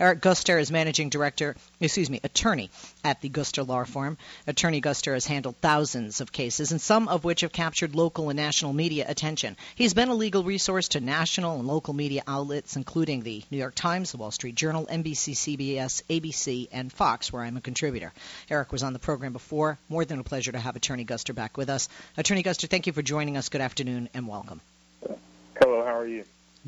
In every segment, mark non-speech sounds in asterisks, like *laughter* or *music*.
Eric Guster is managing director, excuse me, attorney at the Guster Law Firm. Attorney Guster has handled thousands of cases, and some of which have captured local and national media attention. He's been a legal resource to national and local media outlets, including the New York Times, the Wall Street Journal, NBC, CBS, ABC, and Fox, where I'm a contributor. Eric was on the program before. More than a pleasure to have Attorney Guster back with us. Attorney Guster, thank you for joining us. Good afternoon and welcome. Hello, how are you?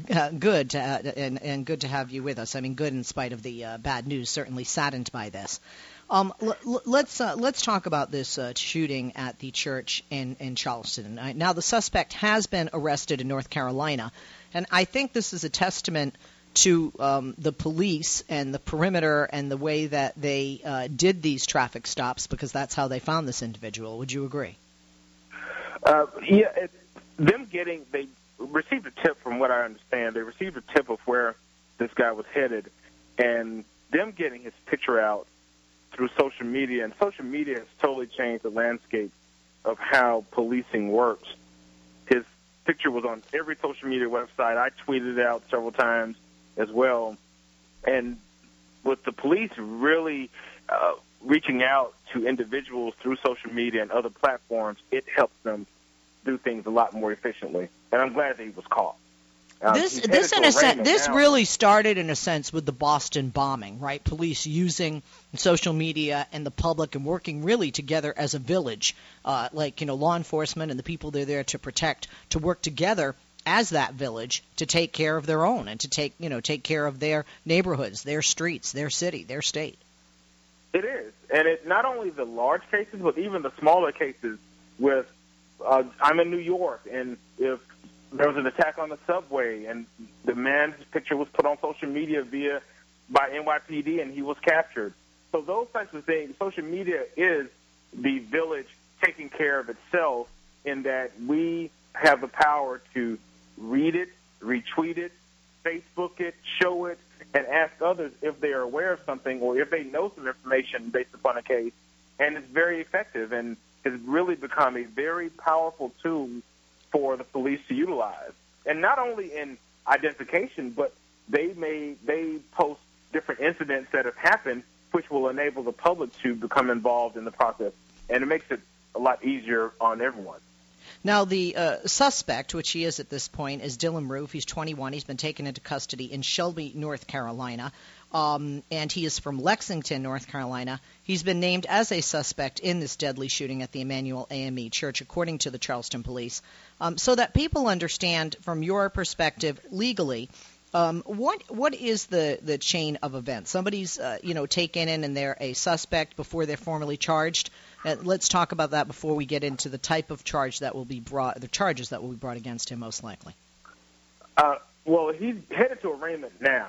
Uh, good, uh, and, and good to have you with us. I mean, good in spite of the uh, bad news. Certainly saddened by this. Um, l- l- let's uh, let's talk about this uh, shooting at the church in in Charleston. now, the suspect has been arrested in North Carolina, and I think this is a testament to um, the police and the perimeter and the way that they uh, did these traffic stops because that's how they found this individual. Would you agree? Uh, yeah, it, them getting they received a tip from what I understand. They received a tip of where this guy was headed, and them getting his picture out through social media. And social media has totally changed the landscape of how policing works. His picture was on every social media website. I tweeted it out several times as well. And with the police really uh, reaching out to individuals through social media and other platforms, it helps them do things a lot more efficiently. And I'm glad that he was caught. Uh, this, this in a sense, this now. really started in a sense with the Boston bombing, right? Police using social media and the public and working really together as a village, uh, like you know, law enforcement and the people they're there to protect, to work together as that village to take care of their own and to take you know take care of their neighborhoods, their streets, their city, their state. It is, and it not only the large cases, but even the smaller cases. With uh, I'm in New York, and if there was an attack on the subway, and the man's picture was put on social media via by NYPD, and he was captured. So those types of things, social media is the village taking care of itself in that we have the power to read it, retweet it, Facebook it, show it, and ask others if they are aware of something or if they know some information based upon a case. And it's very effective and has really become a very powerful tool for the police to utilize. And not only in identification, but they may they post different incidents that have happened, which will enable the public to become involved in the process, and it makes it a lot easier on everyone. Now, the uh, suspect, which he is at this point, is Dylann Roof. He's 21. He's been taken into custody in Shelby, North Carolina um, and he is from Lexington, North Carolina. He's been named as a suspect in this deadly shooting at the Emanuel AME Church, according to the Charleston police. Um, so that people understand from your perspective legally, um, what what is the, the chain of events? Somebody's uh, you know taken in and they're a suspect before they're formally charged. Uh, let's talk about that before we get into the type of charge that will be brought, the charges that will be brought against him, most likely. Uh, well, he's headed to arraignment now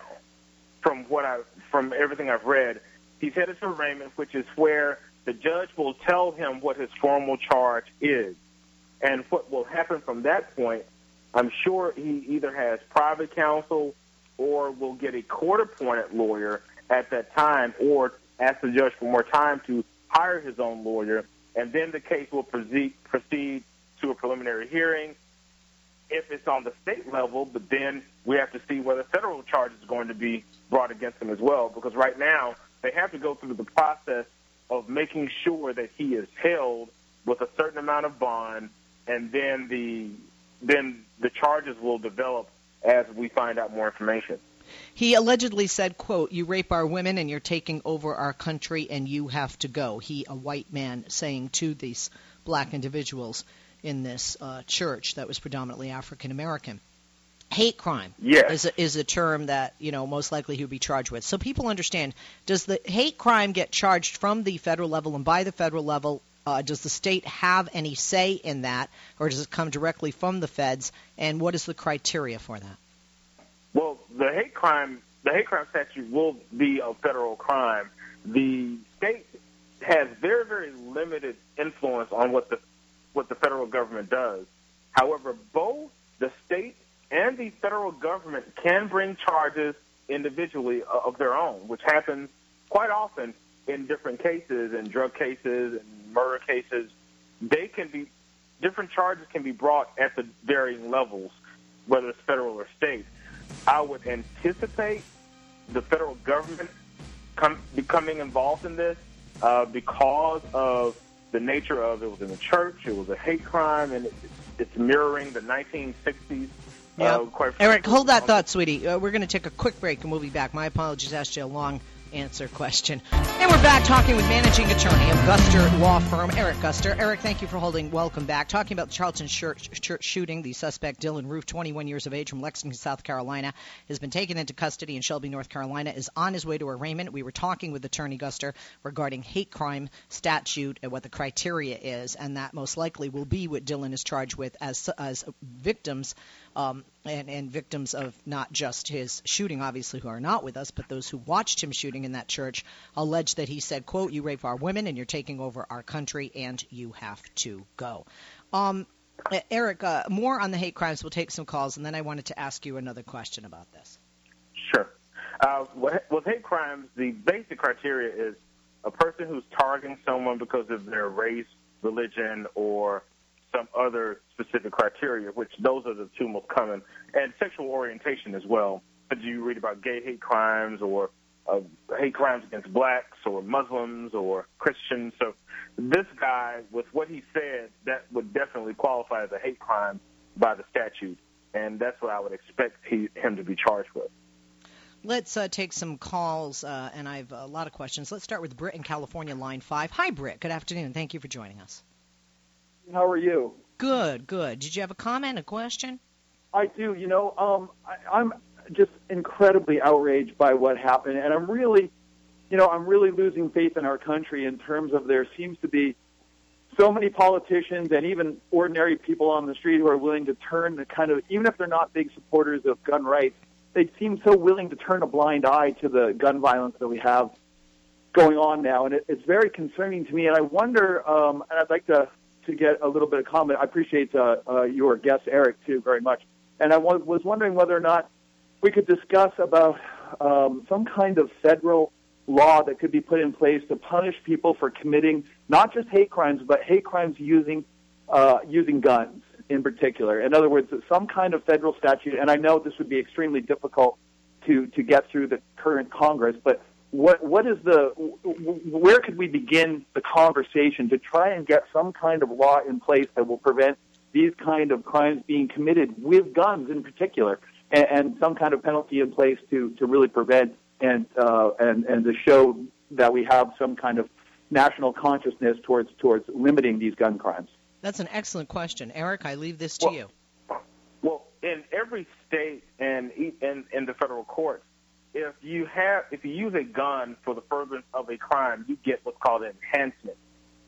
from what I from everything I've read, he's headed to arraignment, which is where the judge will tell him what his formal charge is, and what will happen from that point. I'm sure he either has private counsel or will get a court-appointed lawyer at that time, or ask the judge for more time to hire his own lawyer, and then the case will proceed proceed to a preliminary hearing. If it's on the state level, but then we have to see whether federal charge is going to be brought against him as well, because right now they have to go through the process of making sure that he is held with a certain amount of bond, and then the then the charges will develop as we find out more information. He allegedly said, quote, you rape our women and you're taking over our country and you have to go. He, a white man, saying to these black individuals in this uh, church that was predominantly African American hate crime yes. is a, is a term that you know most likely he would be charged with. So people understand: does the hate crime get charged from the federal level and by the federal level? Uh, does the state have any say in that, or does it come directly from the feds? And what is the criteria for that? Well, the hate crime the hate crime statute will be a federal crime. The state has very very limited influence on what the what the federal government does. However, both the state and the federal government can bring charges individually of their own, which happens quite often in different cases, in drug cases and murder cases. They can be different charges can be brought at the varying levels, whether it's federal or state. I would anticipate the federal government come, becoming involved in this uh, because of the nature of it was in the church, it was a hate crime, and it, it's mirroring the 1960s. Yeah. Uh, Eric, hold that thought, sweetie. Uh, we're going to take a quick break and we'll be back. My apologies, asked you a long answer question. And we're back talking with managing attorney of Guster Law Firm, Eric Guster. Eric, thank you for holding. Welcome back. Talking about the Charleston church, church shooting, the suspect Dylann Roof, 21 years of age from Lexington, South Carolina, has been taken into custody in Shelby, North Carolina, is on his way to arraignment. We were talking with Attorney Guster regarding hate crime statute and what the criteria is, and that most likely will be what Dylann is charged with as as victims um, and, and victims of not just his shooting, obviously, who are not with us, but those who watched him shooting in that church, allege that he said, "quote You rape our women, and you're taking over our country, and you have to go." Um, Eric, uh, more on the hate crimes. We'll take some calls, and then I wanted to ask you another question about this. Sure. Uh, with hate crimes, the basic criteria is a person who's targeting someone because of their race, religion, or some other specific criteria, which those are the two most common, and sexual orientation as well. As you read about gay hate crimes or uh, hate crimes against blacks or Muslims or Christians. So this guy, with what he said, that would definitely qualify as a hate crime by the statute, and that's what I would expect he, him to be charged with. Let's uh, take some calls, uh, and I have a lot of questions. Let's start with Britt in California, line five. Hi, Britt. Good afternoon. Thank you for joining us. How are you? Good, good. Did you have a comment, a question? I do. You know, um, I, I'm just incredibly outraged by what happened, and I'm really, you know, I'm really losing faith in our country in terms of there seems to be so many politicians and even ordinary people on the street who are willing to turn the kind of, even if they're not big supporters of gun rights, they seem so willing to turn a blind eye to the gun violence that we have going on now, and it, it's very concerning to me. And I wonder, um, and I'd like to to get a little bit of comment. I appreciate uh, uh, your guest Eric too very much, and I was, wondering whether or not we could discuss about um, some kind of federal law that could be put in place to punish people for committing not just hate crimes, but hate crimes using uh, using guns in particular. In other words, some kind of federal statute. And I know this would be extremely difficult to to get through the current Congress, but what what is the where could we begin the conversation to try and get some kind of law in place that will prevent these kind of crimes being committed with guns in particular, and, and some kind of penalty in place to to really prevent and uh, and and to show that we have some kind of national consciousness towards towards limiting these gun crimes. That's an excellent question, Eric. I leave this to Well- you. Well, in every state and e- in, in the federal courts, if you have if you use a gun for the furtherance of a crime, you get what's called an enhancement.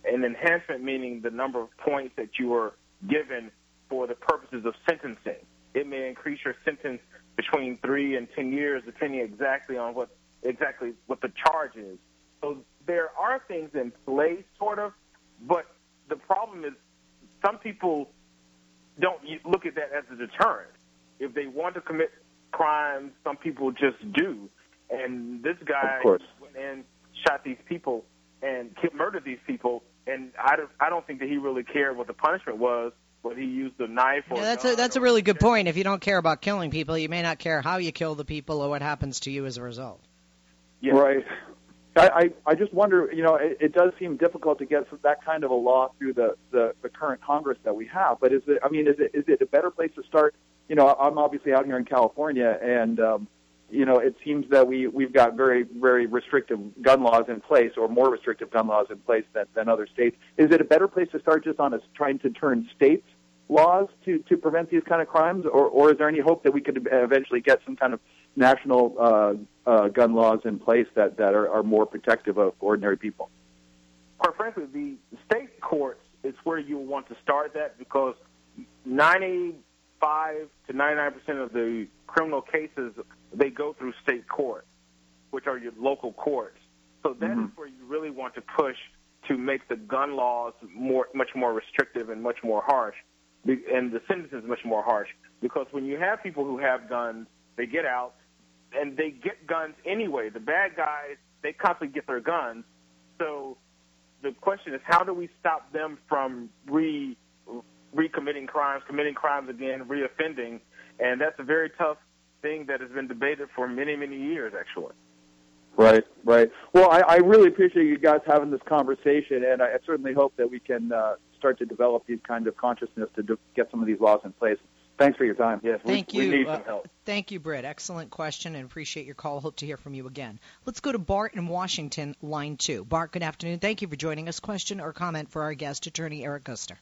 An enhancement meaning the number of points that you are given for the purposes of sentencing. It may increase your sentence between three and ten years, depending exactly on what exactly what the charge is. So there are things in place, sort of, but the problem is some people don't look at that as a deterrent. If they want to commit crimes, some people just do. And this guy went in, shot these people, and ki- murdered these people. And I don't, I don't think that he really cared what the punishment was, whether he used a knife or Yeah, that's gun a that's a really good point. If you don't care about killing people, you may not care how you kill the people or what happens to you as a result. Yeah. Right. I, I, I just wonder, you know, it, it does seem difficult to get that kind of a law through the, the, the current Congress that we have. But is it, I mean, is it, is it a better place to start? You know, I'm obviously out here in California, and, um, you know, it seems that we, we've got very, very restrictive gun laws in place, or more restrictive gun laws in place than, than other states. Is it a better place to start just on us trying to turn states' laws to, to prevent these kind of crimes, or, or is there any hope that we could eventually get some kind of national uh, uh, gun laws in place that, that are, are more protective of ordinary people? quite frankly, the state courts is where you want to start that because 95 to 99 percent of the criminal cases they go through state courts, which are your local courts. So that is Mhm. where you really want to push to make the gun laws more, much more restrictive and much more harsh, and the sentences much more harsh. Because when you have people who have guns, they get out and they get guns anyway. The bad guys, they constantly get their guns. So the question is, how do we stop them from re recommitting crimes, committing crimes again, reoffending? And that's a very tough thing that has been debated for many, many years, actually. Right, right. Well, I, I really appreciate you guys having this conversation, and I, I certainly hope that we can uh, start to develop these kind of consciousness to do, get some of these laws in place. Thanks for your time. Yes, Thank we, you. we need Uh, some help. Thank you, Britt. Excellent question and appreciate your call. Hope to hear from you again. Let's go to Bart in Washington, line two. Bart, good afternoon. Thank you for joining us. Question or comment for our guest, attorney Eric Guster.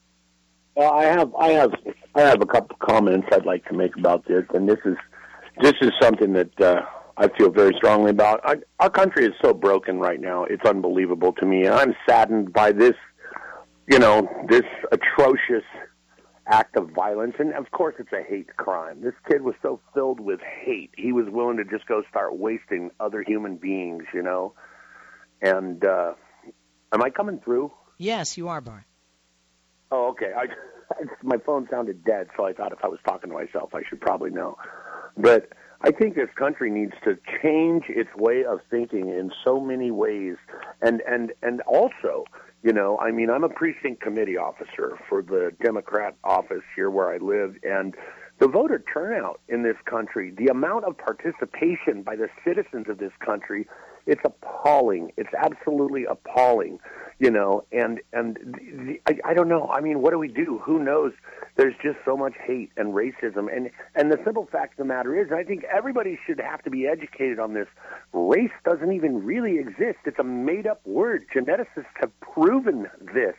Well, I have, I have, I have a couple comments I'd like to make about this, and this is, this is something that uh, I feel very strongly about. I, our country is so broken right now; it's unbelievable to me, and I'm saddened by this, you know, this atrocious act of violence. And of course, it's a hate crime. This kid was so filled with hate; he was willing to just go start wasting other human beings, you know. And uh, am I coming through? Yes, you are, Bart. Oh, okay. I, *laughs* my phone sounded dead, so I thought if I was talking to myself, I should probably know. But I think this country needs to change its way of thinking in so many ways, and and and also, you know, I mean, I'm a precinct committee officer for the Democrat office here where I live, and the voter turnout in this country, the amount of participation by the citizens of this country, it's appalling. It's absolutely appalling, you know. And and the, I, I don't know. I mean, what do we do? Who knows? There's just so much hate and racism, and and the simple fact of the matter is, I think everybody should have to be educated on this. Race doesn't even really exist. It's a made-up word. Geneticists have proven this.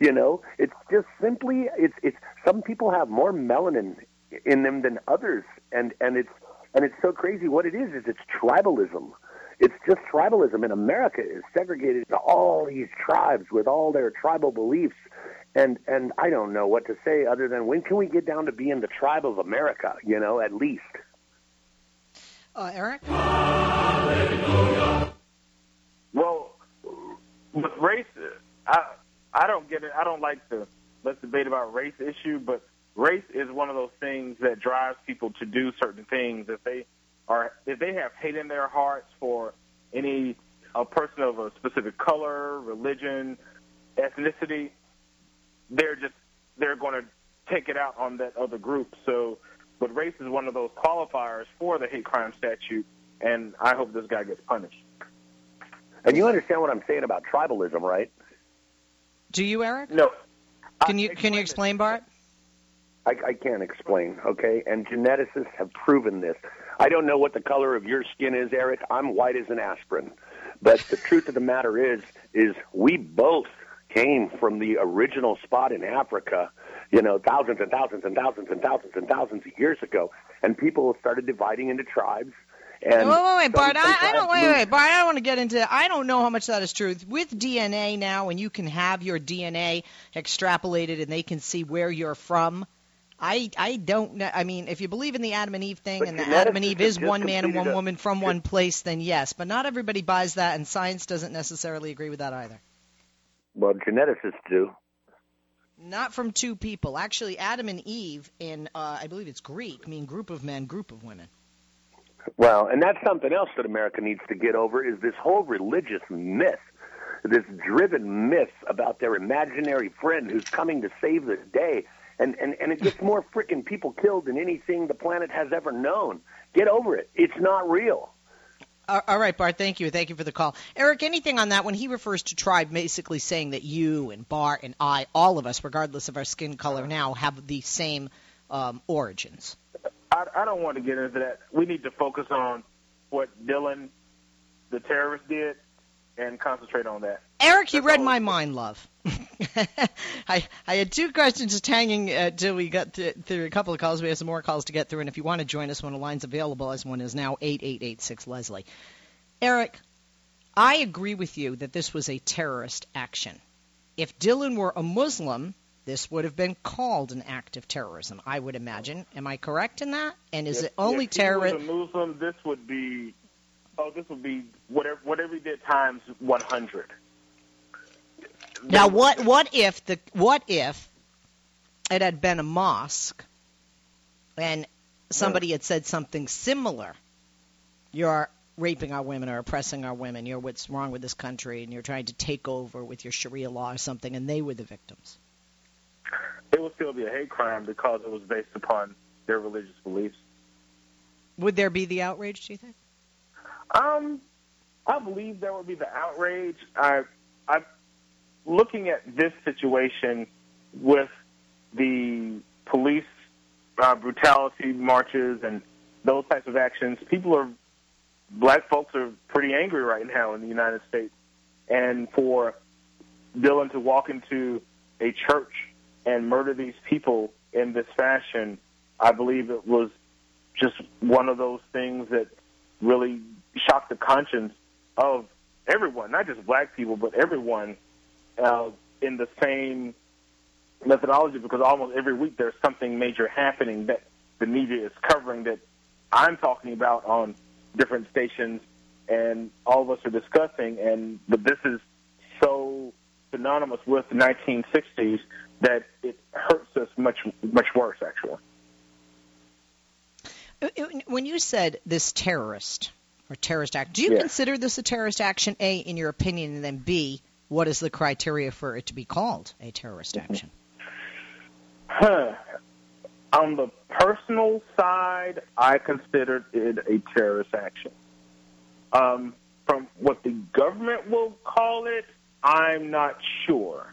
You know, it's just simply it's it's some people have more melanin in them than others, and and it's and it's so crazy. What it is is it's tribalism. It's just tribalism, and America is segregated into all these tribes with all their tribal beliefs. And and I don't know what to say other than when can we get down to being the tribe of America? You know, at least. Uh, Eric? Well, with race, I I don't get it. I don't like the let's debate about race issue, but race is one of those things that drives people to do certain things. If they are if they have hate in their hearts for any a person of a specific color, religion, ethnicity, they're just they're going to take it out on that other group. So, but race is one of those qualifiers for the hate crime statute, and I hope this guy gets punished. And you understand what I'm saying about tribalism, right? Do you, Eric? No. Can you can you explain, Bart? I, I can't explain, okay? And geneticists have proven this. I don't know what the color of your skin is, Eric. I'm white as an aspirin. But the truth of the matter is, is we both came from the original spot in Africa, you know, thousands and thousands and thousands and thousands and thousands of years ago. And people started dividing into tribes. And wait, wait, wait, Bart. I, I don't wait, wait, Bart. I don't want to get into. I don't know how much that is true. With DNA now, and you can have your DNA extrapolated, and they can see where you're from. I I don't know. I mean, if you believe in the Adam and Eve thing, But and the Adam and Eve is one man and one a- woman from one place, then yes. But not everybody buys that, and science doesn't necessarily agree with that either. Well, geneticists do. Not from two people. Actually, Adam and Eve in uh, I believe it's Greek mean group of men, group of women. Well, and that's something else that America needs to get over is this whole religious myth, this driven myth about their imaginary friend who's coming to save the day. And, and, and it gets more freaking people killed than anything the planet has ever known. Get over it. It's not real. All right, Bart. Thank you. Thank you for the call, Eric. Anything on that? When he refers to tribe, basically saying that you and Bart and I, all of us, regardless of our skin color, now have the same um, origins. I, I don't want to get into that. We need to focus on what Dylann, the terrorist, did, and concentrate on that. Eric, you read my mind, love. *laughs* I I had two questions just hanging uh, till we got to, through a couple of calls. We have some more calls to get through, and if you want to join us when the line's available, as one is now eight eight eight six Leslie. Eric, I agree with you that this was a terrorist action. If Dylann were a Muslim, this would have been called an act of terrorism. I would imagine. Am I correct in that? And is If- it only if terrorist? a Muslim, this would be, oh, this would be whatever whatever he did times 100. Now, what what if the what if it had been a mosque and somebody had said something similar? You're raping our women or oppressing our women. You're what's wrong with this country, and you're trying to take over with your Sharia law or something, and they were the victims. It would still be a hate crime because it was based upon their religious beliefs. Would there be the outrage? Do you think? Um, I believe there would be the outrage. I, I, looking at this situation with the police uh, brutality marches and those types of actions, people are, black folks are pretty angry right now in the United States, and for Dylann to walk into a church and murder these people in this fashion, I believe it was just one of those things that really shocked the conscience of everyone, not just black people, but everyone uh, in the same methodology because almost every week there's something major happening that the media is covering that I'm talking about on different stations and all of us are discussing and but this is so synonymous with the 1960s that it hurts us much much worse actually. When you said this terrorist or terrorist act, do you consider this a terrorist action? A, in your opinion, and then B, what is the criteria for it to be called a terrorist action? Huh. On the personal side, I considered it a terrorist action. Um, from what the government will call it, I'm not sure,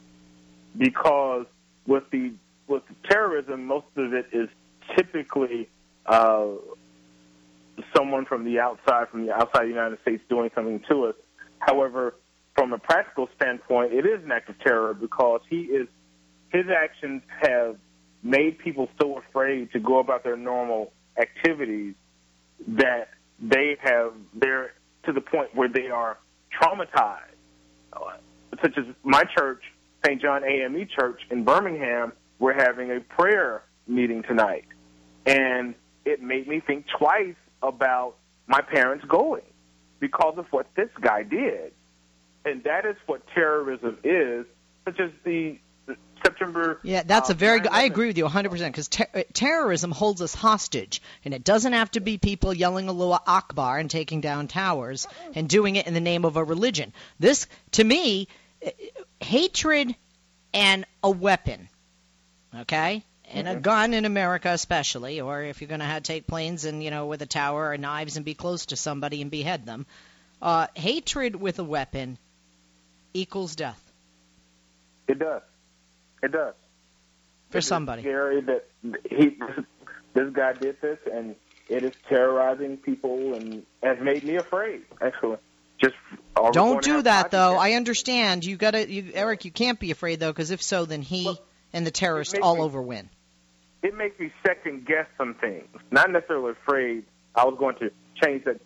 because with the with the terrorism, most of it is typically uh, someone from the outside, from the outside of the United States, doing something to us. However, from a practical standpoint, it is an act of terror because he is his actions have made people so afraid to go about their normal activities that they have they're to the point where they are traumatized. Such as my church, St. John AME Church in Birmingham, we're having a prayer meeting tonight, and it made me think twice about my parents going because of what this guy did, and that is what terrorism is. Such as the September. Yeah, that's uh, a very good. I agree with you 100% because ter- uh, terrorism holds us hostage, and it doesn't have to be people yelling Allah Akbar and taking down towers and doing it in the name of a religion. This, to me, uh, hatred and a weapon, okay, and a gun in America especially, or if you're going to take planes and you know with a tower or knives and be close to somebody and behead them, uh, hatred with a weapon equals death It does. It does. for somebody. Scary that he this guy did this, and it is terrorizing people, and has made me afraid. Actually, just are we going Don't do that though. I understand. You got to, you, Eric. You can't be afraid though, because if so, then he Well, and the terrorists all me- over win. It makes me second guess some things. Not necessarily afraid. I was going to change that,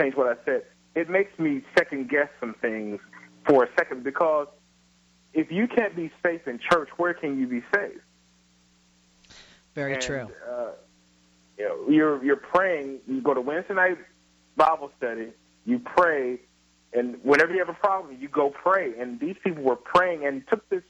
change what I said. It makes me second guess some things for a second because if you can't be safe in church, where can you be safe? Very And, true. Uh, you know, you're you're praying. You go to Wednesday night Bible study. You pray, and whenever you have a problem, you go pray. And these people were praying and took this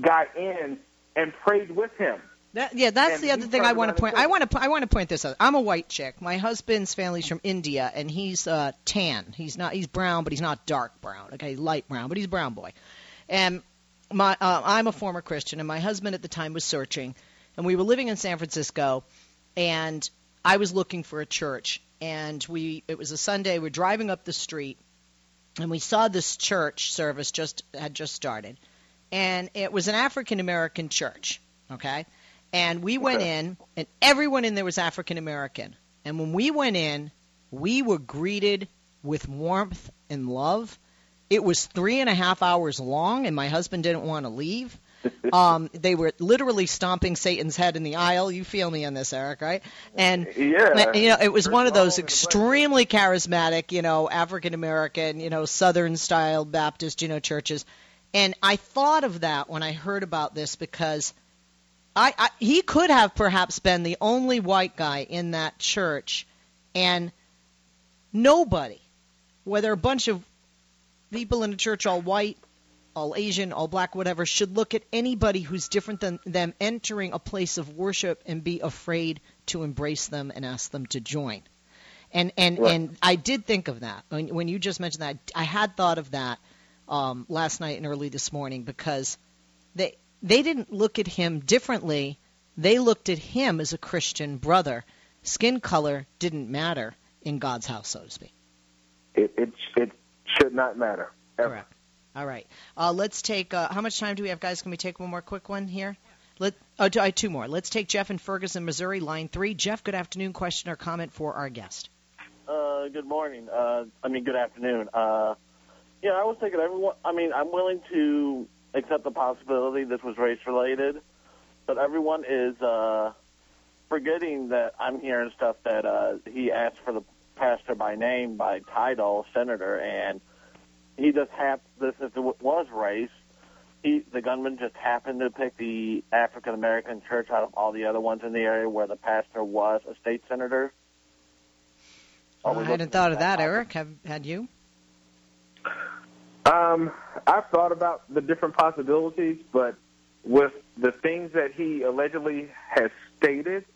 guy in and prayed with him. That, yeah, that's and the other thing I want to point. I want to. I want to point this out. I'm a white chick. My husband's family's from India, and he's uh, tan. He's not. He's brown, but he's not dark brown. Okay, light brown, but he's a brown boy. And my, uh, I'm a former Christian, and my husband at the time was searching, and we were living in San Francisco, and I was looking for a church, and we. It was a Sunday. We're driving up the street, and we saw this church service just had just started, and it was an African American church. Okay and we went Okay. in, and everyone in there was African American. And when we went in, we were greeted with warmth and love. It was three and a half hours long, and my husband didn't want to leave. *laughs* Um, they were literally stomping Satan's head in the aisle. You feel me on this, Eric, right? And Yeah. you know, it was one of those extremely charismatic, you know, African American, you know, Southern style Baptist, you know, churches. And I thought of that when I heard about this because I, I he could have perhaps been the only white guy in that church, and nobody, whether a bunch of people in a church all white, all Asian, all black, whatever, should look at anybody who's different than them entering a place of worship and be afraid to embrace them and ask them to join. And and Right. and I did think of that when when you just mentioned that. I had thought of that um, last night and early this morning because they they didn't look at him differently. They looked at him as a Christian brother, skin color didn't matter in God's house, so to speak. It it it should not matter. Ever. Correct. All right. Uh, let's take. Uh, how much time do we have, guys? Can we take one more quick one here? Let. Oh, two, two more. Let's take Jeff in Ferguson, Missouri, line three. Jeff, good afternoon. Question or comment for our guest? Uh, good morning. Uh, I mean, good afternoon. Uh, yeah, I was thinking everyone. I mean, I'm willing to accept the possibility this was race related, but everyone is uh, forgetting that I'm hearing stuff that uh, he asked for the pastor by name, by title, senator, and he just happened. This if it was race, he the gunman just happened to pick the African American church out of all the other ones in the area where the pastor was a state senator. Are we I hadn't thought of that, possible- Eric. Have had you? Um, I've thought about the different possibilities, but with the things that he allegedly has stated,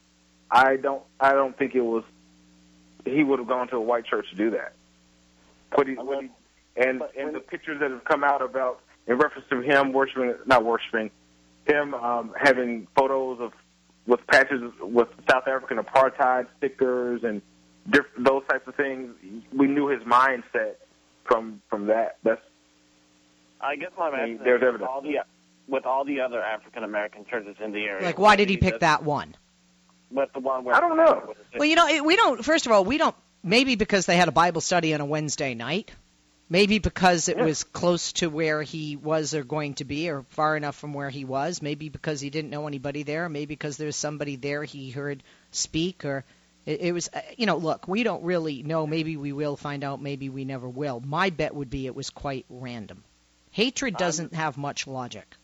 I don't I don't think it was he would have gone to a white church to do that. What he, what he, and and the pictures that have come out about in reference to him worshiping not worshiping him um, having photos of with patches with South African apartheid stickers and diff- those types of things. We knew his mindset from from that. That's I guess my I mean, message there's is with evidence. all the with all the other African American churches in the area. Like, why did he pick that one? With the one where I don't know. Well, you know, it- we don't. First of all, we don't. Maybe because they had a Bible study on a Wednesday night. Maybe because it Yeah. was close to where he was or going to be, or far enough from where he was. Maybe because he didn't know anybody there. Maybe because there was somebody there he heard speak, or it, it was. uh, You know, look, we don't really know. Maybe we will find out. Maybe we never will. My bet would be it was quite random. Hatred doesn't have much logic.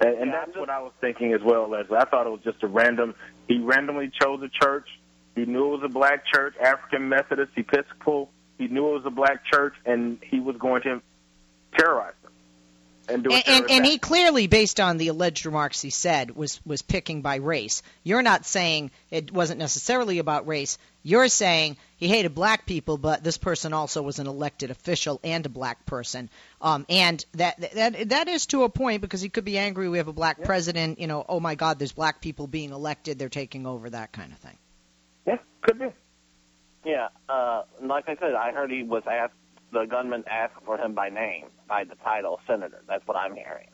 And, and that's what I was thinking as well, Leslie. I thought it was just a random. He randomly chose a church. He knew it was a black church, African Methodist, Episcopal. He knew it was a black church, and he was going to terrorize and do and, and, and he clearly, based on the alleged remarks he said, was was picking by race. You're not saying it wasn't necessarily about race. You're saying he hated black people, but this person also was an elected official and a black person. Um, and that that that is to a point because he could be angry. We have a black president. You know, oh my God, there's black people being elected. They're taking over. That kind of thing. Yeah, could be. Yeah, uh, like I said, I heard he was asked. The gunman asked for him by name, by the title senator. That's what I'm hearing.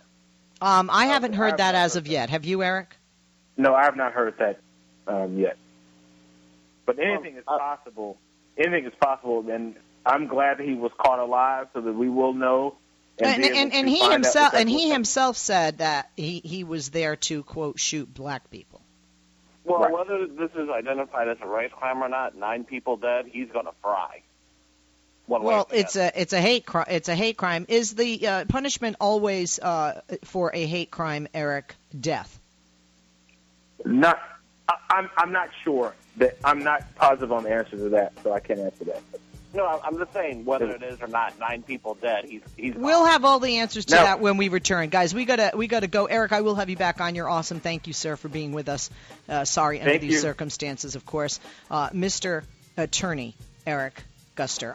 Um, I haven't heard I've that as heard of that. yet. Have you, Eric? No, I have not heard that um, yet. But anything is uh, possible. Anything is possible, and I'm glad that he was caught alive, so that we will know. And be able and, and he himself and he himself said that he he was there to quote shoot black people. Well, Right. whether this is identified as a race crime or not, nine people dead, he's going to fry. One way Well, it's other. a it's a hate crime. It's a hate crime. Is the uh, punishment always uh, for a hate crime, Eric? Death. Not, I, I'm I'm not sure that I'm not positive on the answer to that, so I can't answer that. no. I'm- I'm just saying whether it is or not, nine people dead. He's he's. We'll have all the answers to No. that when we return, guys. We gotta we gotta go. Eric, I will have you back on. You're awesome. Thank you, sir, for being with us. Uh, sorry under Thank these circumstances, of course. Uh, Mr. Attorney Eric Guster.